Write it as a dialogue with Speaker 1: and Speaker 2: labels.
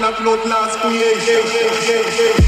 Speaker 1: not Lord last creation.